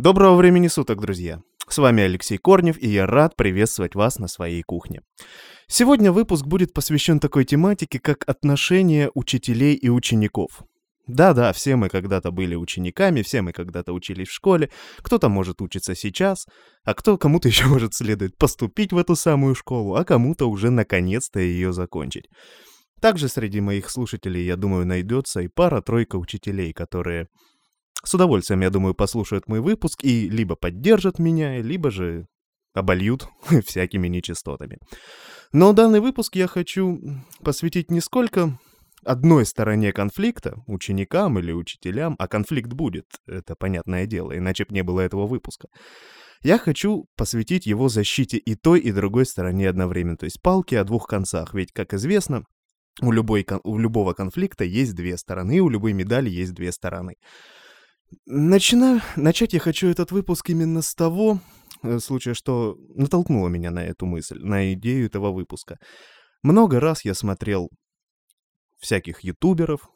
Доброго времени суток, друзья! С вами Алексей Корнев, и я рад приветствовать вас на своей кухне. Сегодня выпуск будет посвящен такой тематике, как отношения учителей и учеников. Да-да, все мы когда-то были учениками, все мы когда-то учились в школе, кто-то может учиться сейчас, а кто кому-то еще может следует поступить в эту самую школу, а кому-то уже наконец-то ее закончить. Также среди моих слушателей, я думаю, найдется и пара-тройка учителей, которые с удовольствием, я думаю, послушают мой выпуск и либо поддержат меня, либо же обольют всякими нечистотами. Но данный выпуск я хочу посвятить не сколько одной стороне конфликта, ученикам или учителям, а конфликт будет, это понятное дело, иначе бы не было этого выпуска. Я хочу посвятить его защите и той, и другой стороне одновременно, то есть палки о двух концах, ведь, как известно, у, любой, у любого конфликта есть две стороны, у любой медали есть две стороны. Начина... Начать я хочу этот выпуск именно с того э, случая, что натолкнуло меня на эту мысль, на идею этого выпуска. Много раз я смотрел всяких ютуберов,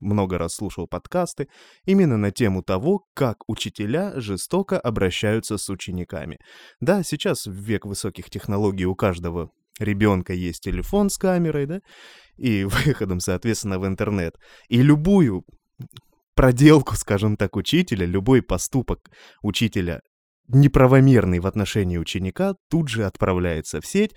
много раз слушал подкасты именно на тему того, как учителя жестоко обращаются с учениками. Да, сейчас в век высоких технологий у каждого ребенка есть телефон с камерой, да, и выходом, соответственно, в интернет. И любую проделку, скажем так, учителя, любой поступок учителя неправомерный в отношении ученика тут же отправляется в сеть,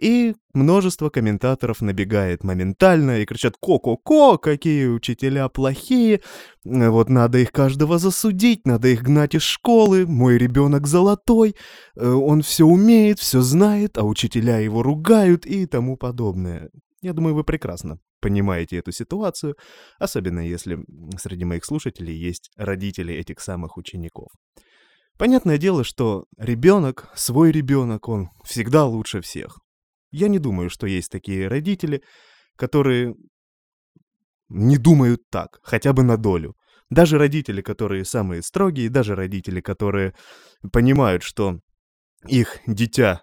и множество комментаторов набегает моментально и кричат «Ко-ко-ко! Какие учителя плохие! Вот надо их каждого засудить, надо их гнать из школы, мой ребенок золотой, э, он все умеет, все знает, а учителя его ругают» и тому подобное. Я думаю, вы прекрасно понимаете эту ситуацию, особенно если среди моих слушателей есть родители этих самых учеников. Понятное дело, что ребенок, свой ребенок, он всегда лучше всех. Я не думаю, что есть такие родители, которые не думают так, хотя бы на долю. Даже родители, которые самые строгие, даже родители, которые понимают, что их дитя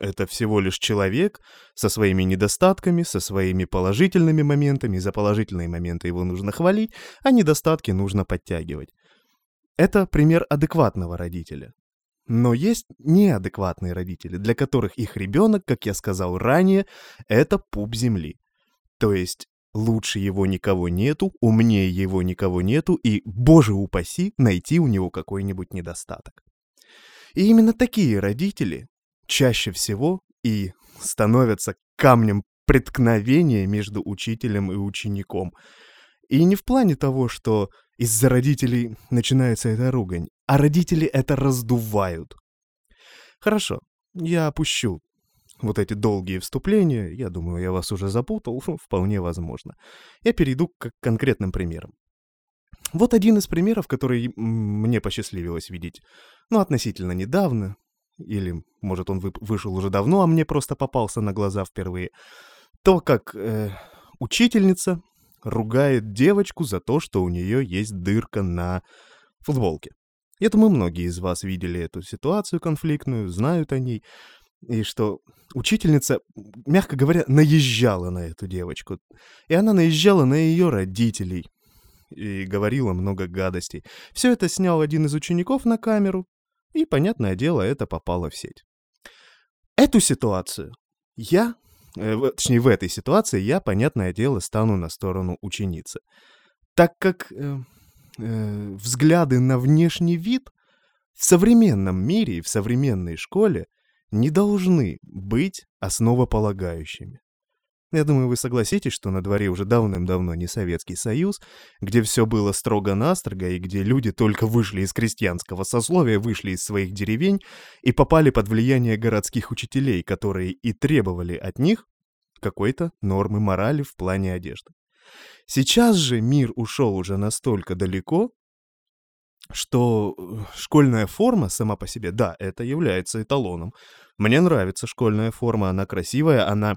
это всего лишь человек со своими недостатками, со своими положительными моментами. За положительные моменты его нужно хвалить, а недостатки нужно подтягивать. Это пример адекватного родителя. Но есть неадекватные родители, для которых их ребенок, как я сказал ранее, это пуп земли. То есть лучше его никого нету, умнее его никого нету, и, боже упаси, найти у него какой-нибудь недостаток. И именно такие родители чаще всего и становятся камнем преткновения между учителем и учеником. И не в плане того, что из-за родителей начинается эта ругань, а родители это раздувают. Хорошо, я опущу вот эти долгие вступления, я думаю, я вас уже запутал, вполне возможно. Я перейду к конкретным примерам. Вот один из примеров, который мне посчастливилось видеть, ну, относительно недавно, или, может, он вы, вышел уже давно, а мне просто попался на глаза впервые, то, как э, учительница ругает девочку за то, что у нее есть дырка на футболке. Я думаю, многие из вас видели эту ситуацию конфликтную, знают о ней, и что учительница, мягко говоря, наезжала на эту девочку. И она наезжала на ее родителей и говорила много гадостей. Все это снял один из учеников на камеру, и, понятное дело, это попало в сеть. Эту ситуацию я, э, точнее, в этой ситуации я, понятное дело, стану на сторону ученицы. Так как э, э, взгляды на внешний вид в современном мире и в современной школе не должны быть основополагающими. Я думаю, вы согласитесь, что на дворе уже давным-давно не Советский Союз, где все было строго-настрого и где люди только вышли из крестьянского сословия, вышли из своих деревень и попали под влияние городских учителей, которые и требовали от них какой-то нормы морали в плане одежды. Сейчас же мир ушел уже настолько далеко, что э, школьная форма сама по себе, да, это является эталоном. Мне нравится школьная форма, она красивая, она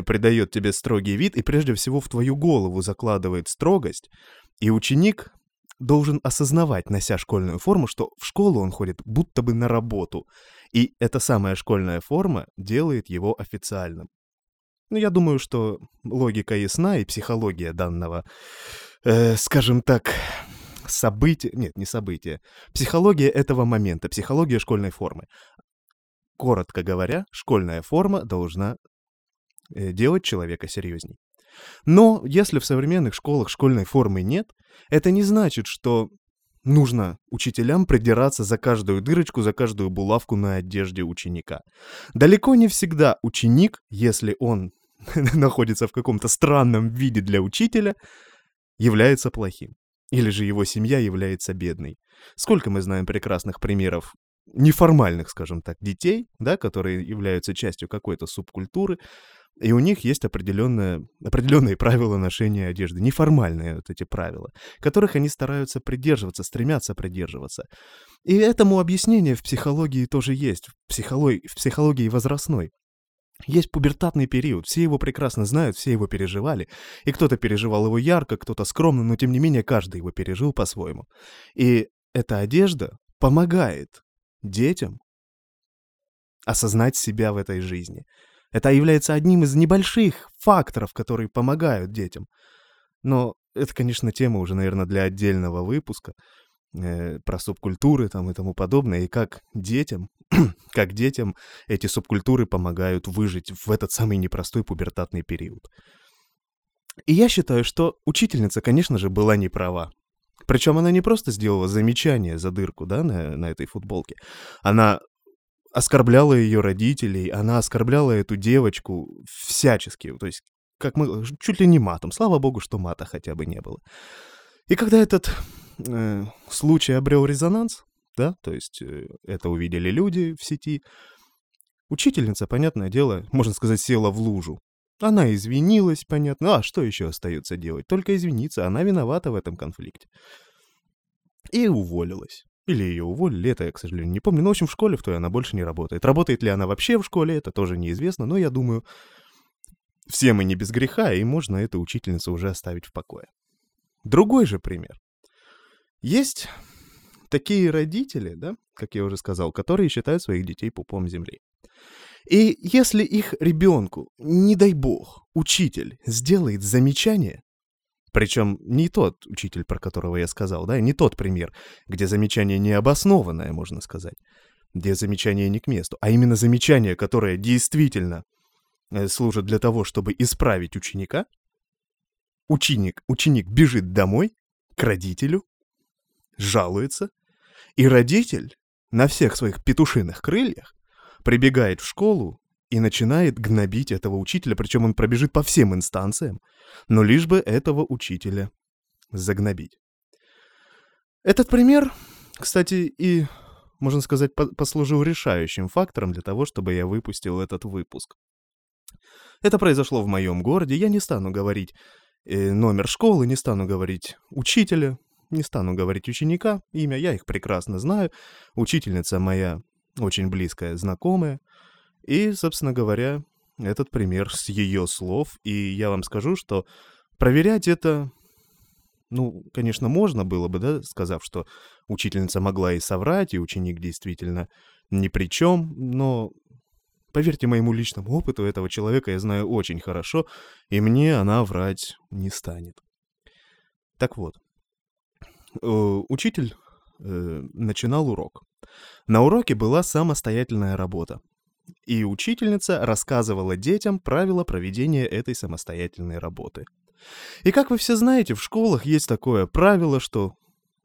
придает тебе строгий вид и прежде всего в твою голову закладывает строгость, и ученик должен осознавать, нося школьную форму, что в школу он ходит будто бы на работу, и эта самая школьная форма делает его официальным. Ну, я думаю, что логика ясна, и психология данного, э, скажем так, событие, нет, не событие, психология этого момента, психология школьной формы. Коротко говоря, школьная форма должна э, делать человека серьезней. Но если в современных школах школьной формы нет, это не значит, что нужно учителям придираться за каждую дырочку, за каждую булавку на одежде ученика. Далеко не всегда ученик, если он находится в каком-то странном виде для учителя, является плохим. Или же его семья является бедной. Сколько мы знаем прекрасных примеров неформальных, скажем так, детей, да, которые являются частью какой-то субкультуры, и у них есть определенные, определенные правила ношения одежды, неформальные вот эти правила, которых они стараются придерживаться, стремятся придерживаться. И этому объяснение в психологии тоже есть, в психологии, в психологии возрастной. Есть пубертатный период, все его прекрасно знают, все его переживали. И кто-то переживал его ярко, кто-то скромно, но тем не менее каждый его пережил по-своему. И эта одежда помогает детям осознать себя в этой жизни. Это является одним из небольших факторов, которые помогают детям. Но это, конечно, тема уже, наверное, для отдельного выпуска э, про субкультуры там и тому подобное, и как детям, как детям эти субкультуры помогают выжить в этот самый непростой пубертатный период. И я считаю, что учительница, конечно же, была не права. Причем она не просто сделала замечание за дырку, да, на, на этой футболке. Она оскорбляла ее родителей, она оскорбляла эту девочку всячески, то есть как мы, чуть ли не матом. Слава богу, что мата хотя бы не было. И когда этот э, случай обрел резонанс, да, то есть э, это увидели люди в сети, учительница, понятное дело, можно сказать, села в лужу. Она извинилась, понятно, а что еще остается делать? Только извиниться, она виновата в этом конфликте. И уволилась. Или ее уволили, это я, к сожалению, не помню. Но, в общем, в школе в той она больше не работает. Работает ли она вообще в школе, это тоже неизвестно, но я думаю, все мы не без греха, и можно эту учительницу уже оставить в покое. Другой же пример. Есть такие родители, да, как я уже сказал, которые считают своих детей пупом земли. И если их ребенку, не дай бог, учитель сделает замечание, причем не тот учитель, про которого я сказал, да, не тот пример, где замечание необоснованное, можно сказать, где замечание не к месту, а именно замечание, которое действительно э, служит для того, чтобы исправить ученика, ученик, ученик бежит домой к родителю, жалуется, и родитель на всех своих петушиных крыльях прибегает в школу и начинает гнобить этого учителя, причем он пробежит по всем инстанциям, но лишь бы этого учителя загнобить. Этот пример, кстати, и, можно сказать, послужил решающим фактором для того, чтобы я выпустил этот выпуск. Это произошло в моем городе, я не стану говорить э, номер школы, не стану говорить учителя, не стану говорить ученика, имя, я их прекрасно знаю, учительница моя очень близкая знакомая — и, собственно говоря, этот пример с ее слов. И я вам скажу, что проверять это, ну, конечно, можно было бы, да, сказав, что учительница могла и соврать, и ученик действительно ни при чем, но Поверьте моему личному опыту, этого человека я знаю очень хорошо, и мне она врать не станет. Так вот, э, учитель э, начинал урок. На уроке была самостоятельная работа и учительница рассказывала детям правила проведения этой самостоятельной работы. И как вы все знаете, в школах есть такое правило, что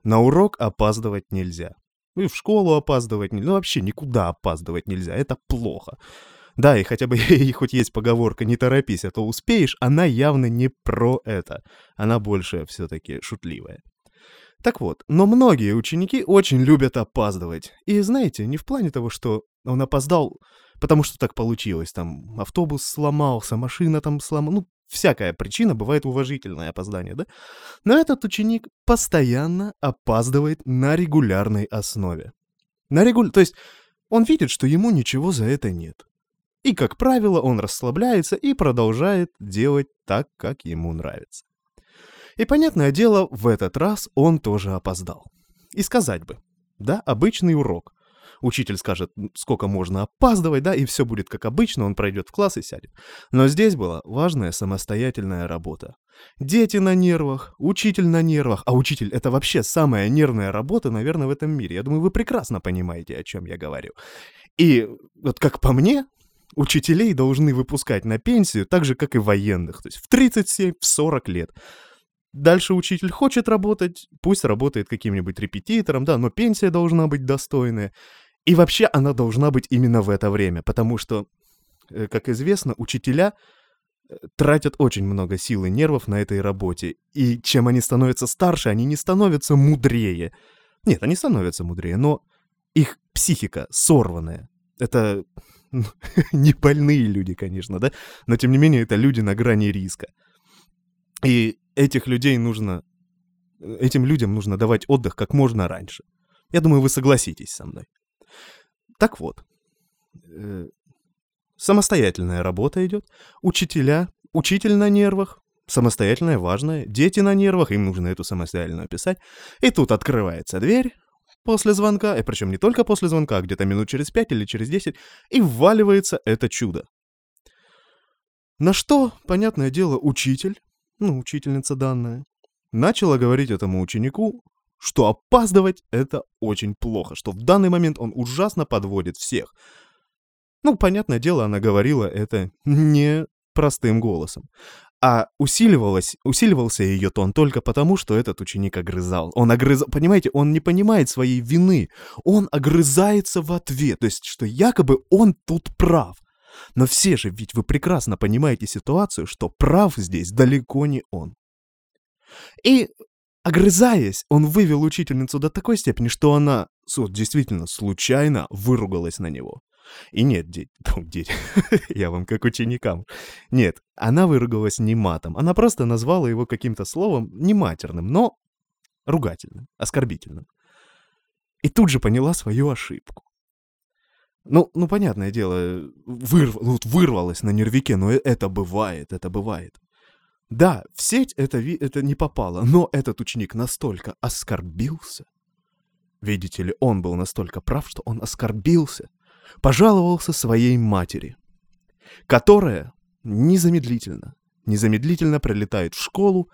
на урок опаздывать нельзя. И в школу опаздывать нельзя, ну вообще никуда опаздывать нельзя, это плохо. Да, и хотя бы и хоть есть поговорка «не торопись, а то успеешь», она явно не про это. Она больше все-таки шутливая. Так вот, но многие ученики очень любят опаздывать. И знаете, не в плане того, что он опоздал потому что так получилось. Там автобус сломался, машина там сломалась. Ну, всякая причина, бывает уважительное опоздание, да? Но этот ученик постоянно опаздывает на регулярной основе. На регуль... То есть он видит, что ему ничего за это нет. И, как правило, он расслабляется и продолжает делать так, как ему нравится. И, понятное дело, в этот раз он тоже опоздал. И сказать бы, да, обычный урок учитель скажет, сколько можно опаздывать, да, и все будет как обычно, он пройдет в класс и сядет. Но здесь была важная самостоятельная работа. Дети на нервах, учитель на нервах. А учитель — это вообще самая нервная работа, наверное, в этом мире. Я думаю, вы прекрасно понимаете, о чем я говорю. И вот как по мне, учителей должны выпускать на пенсию так же, как и военных. То есть в 37, в 40 лет. Дальше учитель хочет работать, пусть работает каким-нибудь репетитором, да, но пенсия должна быть достойная. И вообще она должна быть именно в это время, потому что, э, как известно, учителя э, тратят очень много сил и нервов на этой работе. И чем они становятся старше, они не становятся мудрее. Нет, они становятся мудрее, но их психика сорванная. Это ну, не больные люди, конечно, да, но тем не менее это люди на грани риска. И этих людей нужно, этим людям нужно давать отдых как можно раньше. Я думаю, вы согласитесь со мной. Так вот, э, самостоятельная работа идет, учителя, учитель на нервах, самостоятельная, важная, дети на нервах, им нужно эту самостоятельно писать. И тут открывается дверь после звонка, и причем не только после звонка, а где-то минут через пять или через десять, и вваливается это чудо. На что, понятное дело, учитель, ну, учительница данная, начала говорить этому ученику, что опаздывать это очень плохо, что в данный момент он ужасно подводит всех. Ну, понятное дело, она говорила это не простым голосом. А усиливалось, усиливался ее тон только потому, что этот ученик огрызал. Он огрызал, понимаете, он не понимает своей вины. Он огрызается в ответ, то есть, что якобы он тут прав. Но все же, ведь вы прекрасно понимаете ситуацию, что прав здесь далеко не он. И, огрызаясь, он вывел учительницу до такой степени, что она, вот, действительно, случайно выругалась на него. И нет, дети, ну, дети, я вам как ученикам. Нет, она выругалась не матом, она просто назвала его каким-то словом не матерным, но ругательным, оскорбительным. И тут же поняла свою ошибку. Ну, ну, понятное дело, вырв... ну, вот вырвалось на нервике, но это бывает, это бывает. Да, в сеть это, это не попало, но этот ученик настолько оскорбился. Видите ли, он был настолько прав, что он оскорбился. Пожаловался своей матери, которая незамедлительно, незамедлительно прилетает в школу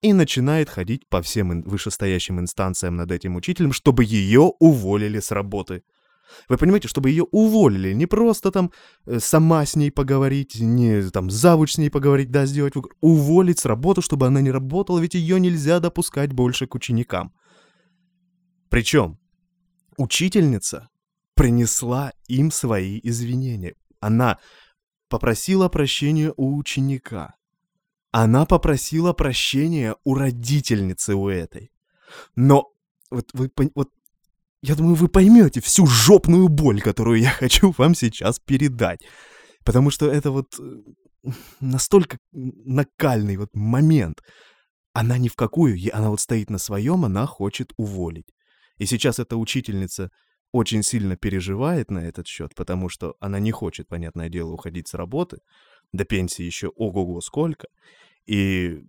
и начинает ходить по всем вышестоящим инстанциям над этим учителем, чтобы ее уволили с работы – вы понимаете, чтобы ее уволили, не просто там э, сама с ней поговорить, не там завуч с ней поговорить, да, сделать, уволить с работы, чтобы она не работала, ведь ее нельзя допускать больше к ученикам. Причем учительница принесла им свои извинения. Она попросила прощения у ученика. Она попросила прощения у родительницы у этой. Но вот вы вот я думаю, вы поймете всю жопную боль, которую я хочу вам сейчас передать. Потому что это вот э, настолько накальный вот момент. Она ни в какую, она вот стоит на своем, она хочет уволить. И сейчас эта учительница очень сильно переживает на этот счет, потому что она не хочет, понятное дело, уходить с работы. До пенсии еще ого-го сколько. И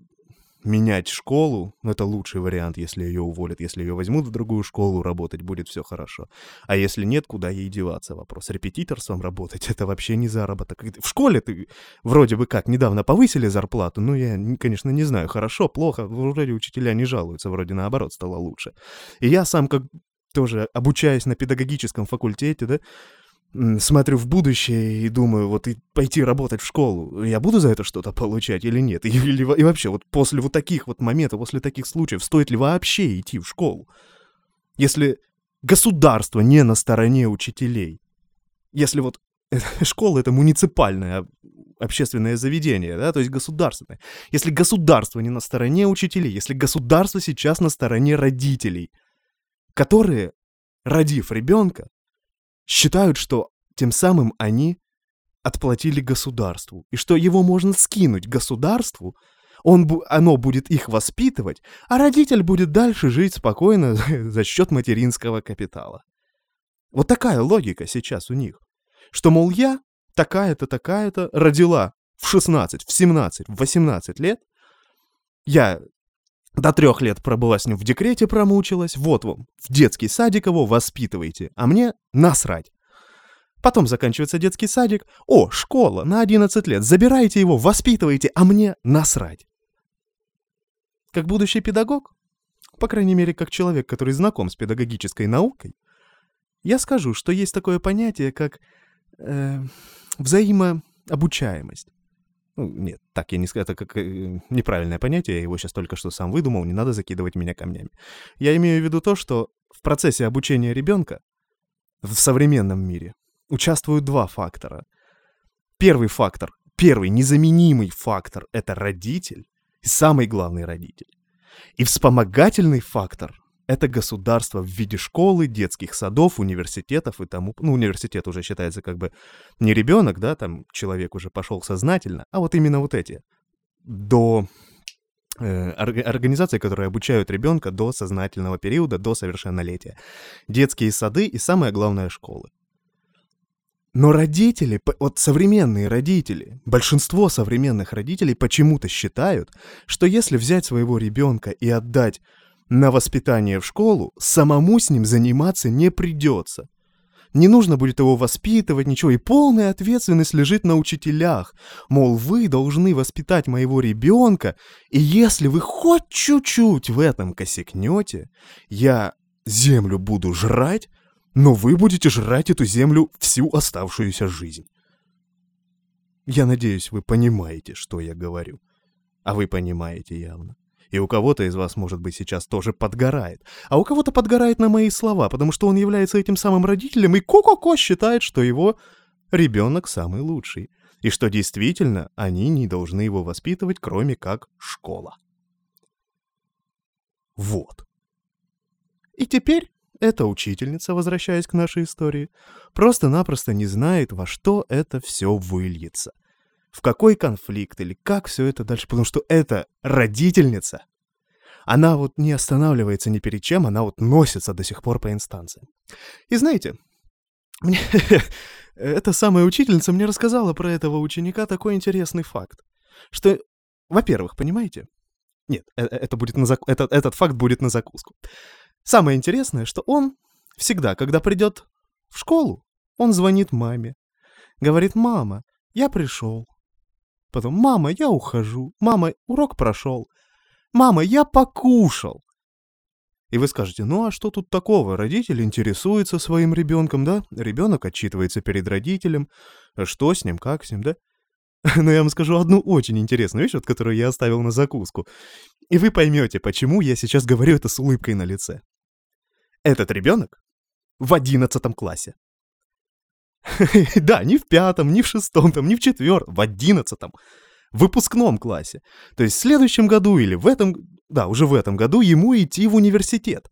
менять школу, ну, это лучший вариант, если ее уволят. Если ее возьмут в другую школу работать, будет все хорошо. А если нет, куда ей деваться? Вопрос. Репетиторством работать — это вообще не заработок. В школе ты вроде бы как недавно повысили зарплату, ну, я, конечно, не знаю, хорошо, плохо, вроде учителя не жалуются, вроде наоборот стало лучше. И я сам как тоже обучаясь на педагогическом факультете, да, смотрю в будущее и думаю, вот и пойти работать в школу, я буду за это что-то получать или нет? И, или, и вообще, вот после вот таких вот моментов, после таких случаев, стоит ли вообще идти в школу? Если государство не на стороне учителей, если вот школа — это муниципальное общественное заведение, да, то есть государственное. Если государство не на стороне учителей, если государство сейчас на стороне родителей, которые, родив ребенка, считают, что тем самым они отплатили государству, и что его можно скинуть государству, он, оно будет их воспитывать, а родитель будет дальше жить спокойно за счет материнского капитала. Вот такая логика сейчас у них. Что, мол, я такая-то, такая-то родила в 16, в 17, в 18 лет, я до трех лет пробыла с ним в декрете, промучилась. Вот вам, в детский садик его воспитывайте, а мне насрать. Потом заканчивается детский садик. О, школа на 11 лет. Забирайте его, воспитывайте, а мне насрать. как будущий педагог, по крайней мере, как человек, который знаком с педагогической наукой, я скажу, что есть такое понятие, как э, взаимообучаемость. Ну, нет, так я не скажу, это как э, неправильное понятие, я его сейчас только что сам выдумал, не надо закидывать меня камнями. Я имею в виду то, что в процессе обучения ребенка в современном мире участвуют два фактора. Первый фактор, первый незаменимый фактор — это родитель, самый главный родитель. И вспомогательный фактор — это государство в виде школы, детских садов, университетов и тому... Ну, университет уже считается как бы не ребенок, да, там человек уже пошел сознательно, а вот именно вот эти до э, организации, которые обучают ребенка до сознательного периода, до совершеннолетия. Детские сады и, самое главное, школы. Но родители, вот современные родители, большинство современных родителей почему-то считают, что если взять своего ребенка и отдать на воспитание в школу, самому с ним заниматься не придется. Не нужно будет его воспитывать, ничего, и полная ответственность лежит на учителях. Мол, вы должны воспитать моего ребенка, и если вы хоть чуть-чуть в этом косякнете, я землю буду жрать, но вы будете жрать эту землю всю оставшуюся жизнь. Я надеюсь, вы понимаете, что я говорю. А вы понимаете явно. И у кого-то из вас, может быть, сейчас тоже подгорает. А у кого-то подгорает на мои слова, потому что он является этим самым родителем и ко-ко-ко считает, что его ребенок самый лучший. И что действительно они не должны его воспитывать, кроме как школа. Вот. И теперь эта учительница, возвращаясь к нашей истории, просто-напросто не знает, во что это все выльется. В какой конфликт или как все это дальше, потому что это родительница. Она вот не останавливается ни перед чем, она вот носится до сих пор по инстанциям. И знаете, мне эта самая учительница мне рассказала про этого ученика такой интересный факт, что, во-первых, понимаете, нет, э, э, это будет на зак... этот, этот факт будет на закуску. Самое интересное, что он всегда, когда придет в школу, он звонит маме. Говорит, мама, я пришел. Потом, мама, я ухожу. Мама, урок прошел. Мама, я покушал. И вы скажете, ну а что тут такого? Родитель интересуется своим ребенком, да? Ребенок отчитывается перед родителем. Что с ним, как с ним, да? Но я вам скажу одну очень интересную вещь, вот, которую я оставил на закуску. И вы поймете, почему я сейчас говорю это с улыбкой на лице. Этот ребенок в одиннадцатом классе. Да, не в пятом, не в шестом, там, не в четвертом, в одиннадцатом. Выпускном классе. То есть в следующем году или в этом, да, уже в этом году ему идти в университет.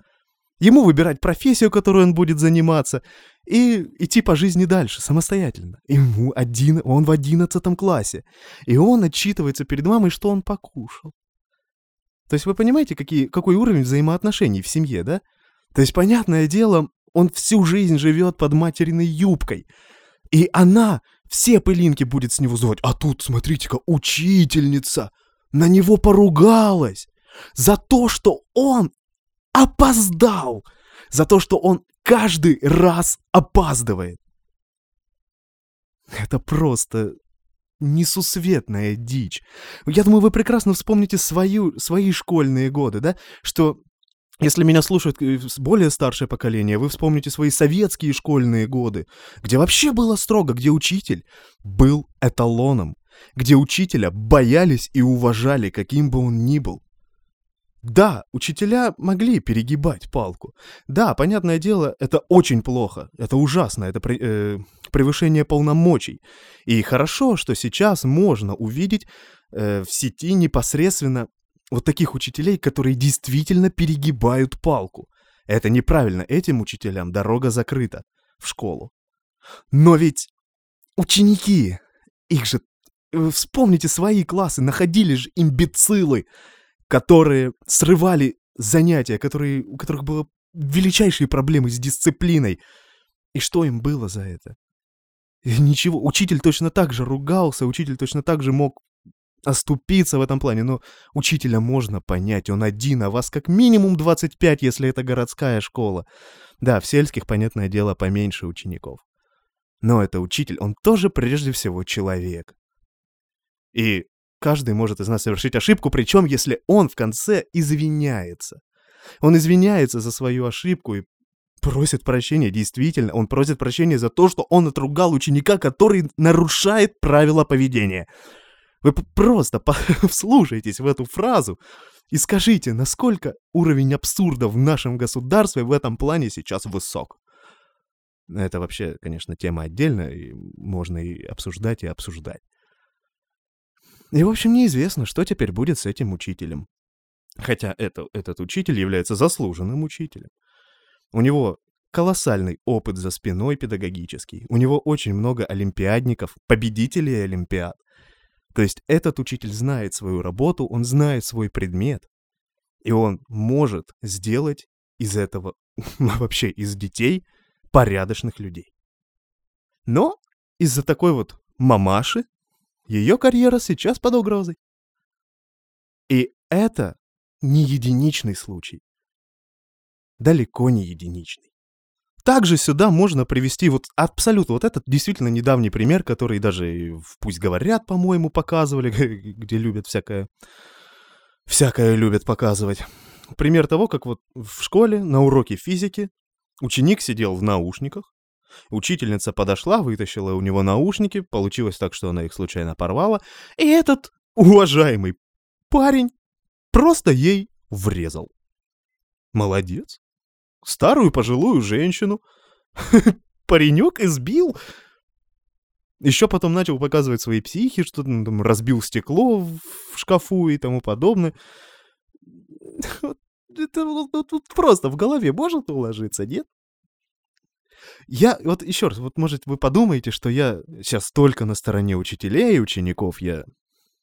Ему выбирать профессию, которой он будет заниматься, и идти по жизни дальше, самостоятельно. Ему один, он в одиннадцатом классе. И он отчитывается перед мамой, что он покушал. То есть вы понимаете, какие, какой уровень взаимоотношений в семье, да? То есть, понятное дело, он всю жизнь живет под материной юбкой. И она все пылинки будет с него звать. А тут, смотрите-ка, учительница на него поругалась за то, что он опоздал, за то, что он каждый раз опаздывает. Это просто несусветная дичь. Я думаю, вы прекрасно вспомните свою, свои школьные годы, да? Что если меня слушают э, более старшее поколение, вы вспомните свои советские школьные годы, где вообще было строго, где учитель был эталоном, где учителя боялись и уважали, каким бы он ни был. Да, учителя могли перегибать палку. Да, понятное дело, это очень плохо, это ужасно, это э, превышение полномочий. И хорошо, что сейчас можно увидеть э, в сети непосредственно вот таких учителей, которые действительно перегибают палку. Это неправильно, этим учителям дорога закрыта в школу. Но ведь ученики, их же, э, вспомните свои классы, находили же имбецилы, которые срывали занятия, которые, у которых было величайшие проблемы с дисциплиной. И что им было за это? ничего, учитель точно так же ругался, учитель точно так же мог оступиться в этом плане, но учителя можно понять, он один, а вас как минимум 25, если это городская школа. Да, в сельских, понятное дело, поменьше учеников. Но это учитель, он тоже прежде всего человек. И каждый может из нас совершить ошибку, причем если он в конце извиняется. Он извиняется за свою ошибку и просит прощения, действительно, он просит прощения за то, что он отругал ученика, который нарушает правила поведения. Вы просто вслушайтесь в эту фразу и скажите, насколько уровень абсурда в нашем государстве в этом плане сейчас высок. Это вообще, конечно, тема отдельная, и можно и обсуждать, и обсуждать. И, в общем, неизвестно, что теперь будет с этим учителем. Хотя это, этот учитель является заслуженным учителем. У него колоссальный опыт за спиной педагогический. У него очень много олимпиадников, победителей олимпиад. То есть этот учитель знает свою работу, он знает свой предмет, и он может сделать из этого, вообще из детей, порядочных людей. Но из-за такой вот мамаши ее карьера сейчас под угрозой. И это не единичный случай. Далеко не единичный. Также сюда можно привести вот абсолютно вот этот действительно недавний пример, который даже в «Пусть говорят», по-моему, показывали, где любят всякое... Всякое любят показывать. Пример того, как вот в школе на уроке физики ученик сидел в наушниках, Учительница подошла, вытащила у него наушники, получилось так, что она их случайно порвала, и этот уважаемый парень просто ей врезал. Молодец. Старую пожилую женщину. Паренек избил. Еще потом начал показывать свои психи, что там разбил стекло в шкафу и тому подобное. Это вот, вот просто в голове может уложиться, нет? Я, вот еще раз, вот может вы подумаете, что я сейчас только на стороне учителей и учеников, я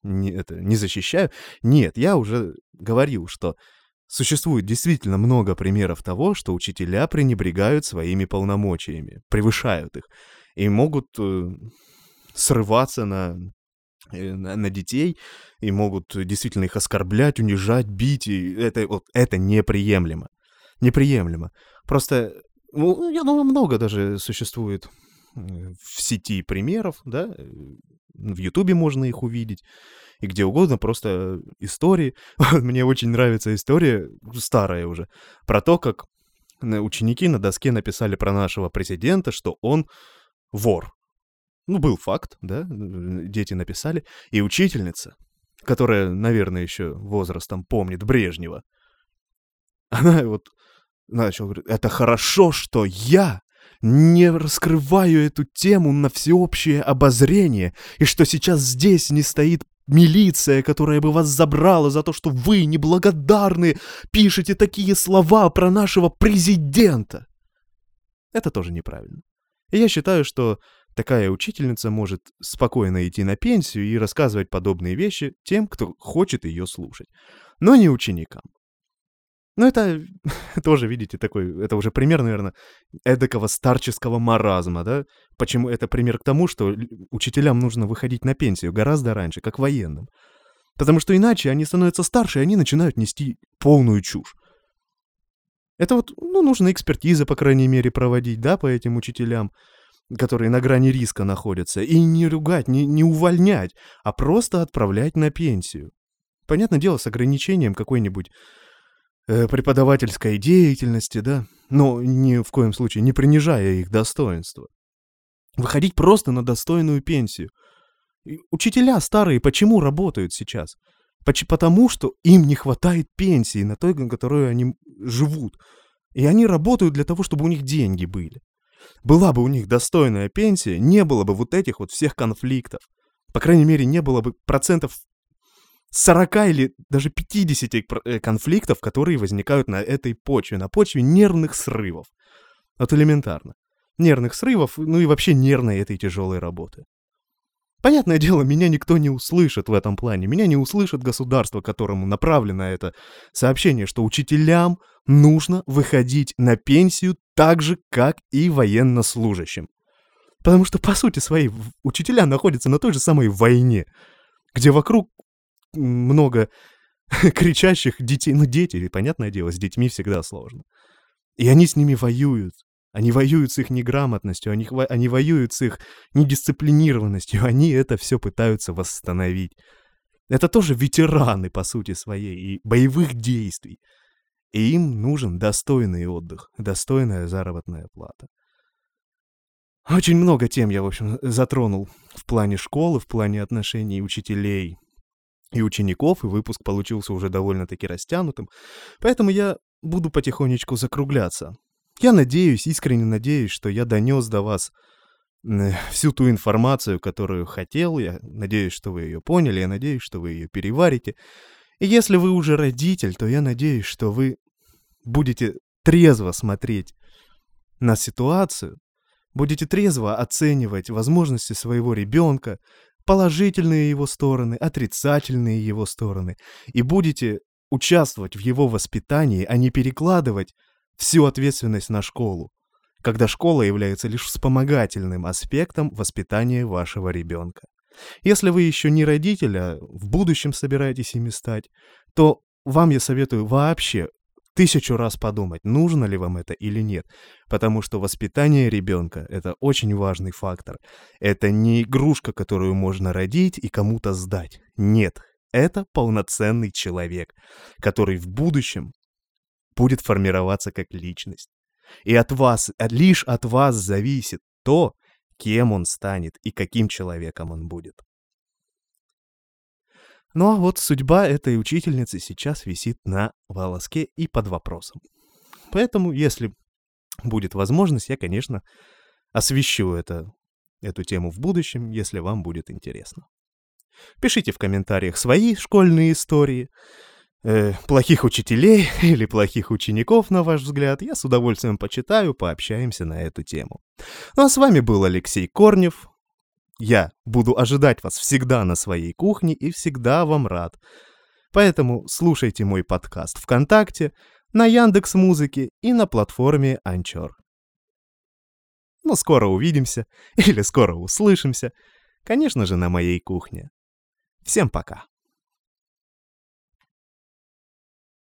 не, это, не защищаю. Нет, я уже говорил, что существует действительно много примеров того, что учителя пренебрегают своими полномочиями, превышают их, и могут э, срываться на э, на, детей и могут действительно их оскорблять, унижать, бить. И это, вот, это неприемлемо. Неприемлемо. Просто ну, я думаю, много даже существует в сети примеров, да, э, в Ютубе можно их увидеть, и где угодно, просто истории. Мне очень нравится история, старая уже, про то, как ученики на доске написали про нашего президента, что он вор. Ну, был факт, да, дети написали, и учительница, которая, наверное, еще возрастом помнит Брежнева, она вот начал говорить, это хорошо, что я не раскрываю эту тему на всеобщее обозрение, и что сейчас здесь не стоит милиция, которая бы вас забрала за то, что вы неблагодарны, пишете такие слова про нашего президента. Это тоже неправильно. И я считаю, что такая учительница может спокойно идти на пенсию и рассказывать подобные вещи тем, кто хочет ее слушать, но не ученикам. Ну, это тоже, видите, такой, это уже пример, наверное, эдакого старческого маразма, да? Почему это пример к тому, что учителям нужно выходить на пенсию гораздо раньше, как военным. Потому что иначе они становятся старше, и они начинают нести полную чушь. Это вот, ну, нужно экспертизы, по крайней мере, проводить, да, по этим учителям, которые на грани риска находятся, и не ругать, не, не увольнять, а просто отправлять на пенсию. Понятное дело, с ограничением какой-нибудь преподавательской деятельности, да, но ни в коем случае не принижая их достоинства. Выходить просто на достойную пенсию. И учителя старые почему работают сейчас? Потому что им не хватает пенсии на той, на которой они живут. И они работают для того, чтобы у них деньги были. Была бы у них достойная пенсия, не было бы вот этих вот всех конфликтов. По крайней мере, не было бы процентов 40 или даже 50 э, конфликтов, которые возникают на этой почве, на почве нервных срывов. Вот элементарно. Нервных срывов, ну и вообще нервной этой тяжелой работы. Понятное дело, меня никто не услышит в этом плане. Меня не услышит государство, которому направлено это сообщение, что учителям нужно выходить на пенсию так же, как и военнослужащим. Потому что, по сути своей, учителя находятся на той же самой войне, где вокруг много кричащих детей. Ну, дети, понятное дело, с детьми всегда сложно. И они с ними воюют. Они воюют с их неграмотностью, они, они воюют с их недисциплинированностью, они это все пытаются восстановить. Это тоже ветераны, по сути своей, и боевых действий. И им нужен достойный отдых, достойная заработная плата. Очень много тем я, в общем, затронул в плане школы, в плане отношений учителей и учеников, и выпуск получился уже довольно-таки растянутым. Поэтому я буду потихонечку закругляться. Я надеюсь, искренне надеюсь, что я донес до вас всю ту информацию, которую хотел. Я надеюсь, что вы ее поняли, я надеюсь, что вы ее переварите. И если вы уже родитель, то я надеюсь, что вы будете трезво смотреть на ситуацию, будете трезво оценивать возможности своего ребенка, положительные его стороны, отрицательные его стороны, и будете участвовать в его воспитании, а не перекладывать всю ответственность на школу, когда школа является лишь вспомогательным аспектом воспитания вашего ребенка. Если вы еще не родитель, а в будущем собираетесь ими стать, то вам я советую вообще тысячу раз подумать, нужно ли вам это или нет. Потому что воспитание ребенка — это очень важный фактор. Это не игрушка, которую можно родить и кому-то сдать. Нет, это полноценный человек, который в будущем будет формироваться как личность. И от вас, лишь от вас зависит то, кем он станет и каким человеком он будет. Ну а вот судьба этой учительницы сейчас висит на волоске и под вопросом. Поэтому, если будет возможность, я, конечно, освещу это, эту тему в будущем, если вам будет интересно. Пишите в комментариях свои школьные истории, э, плохих учителей или плохих учеников, на ваш взгляд. Я с удовольствием почитаю, пообщаемся на эту тему. Ну а с вами был Алексей Корнев. Я буду ожидать вас всегда на своей кухне и всегда вам рад. Поэтому слушайте мой подкаст ВКонтакте, на Яндекс Музыке и на платформе Анчор. Ну, скоро увидимся или скоро услышимся. Конечно же, на моей кухне. Всем пока.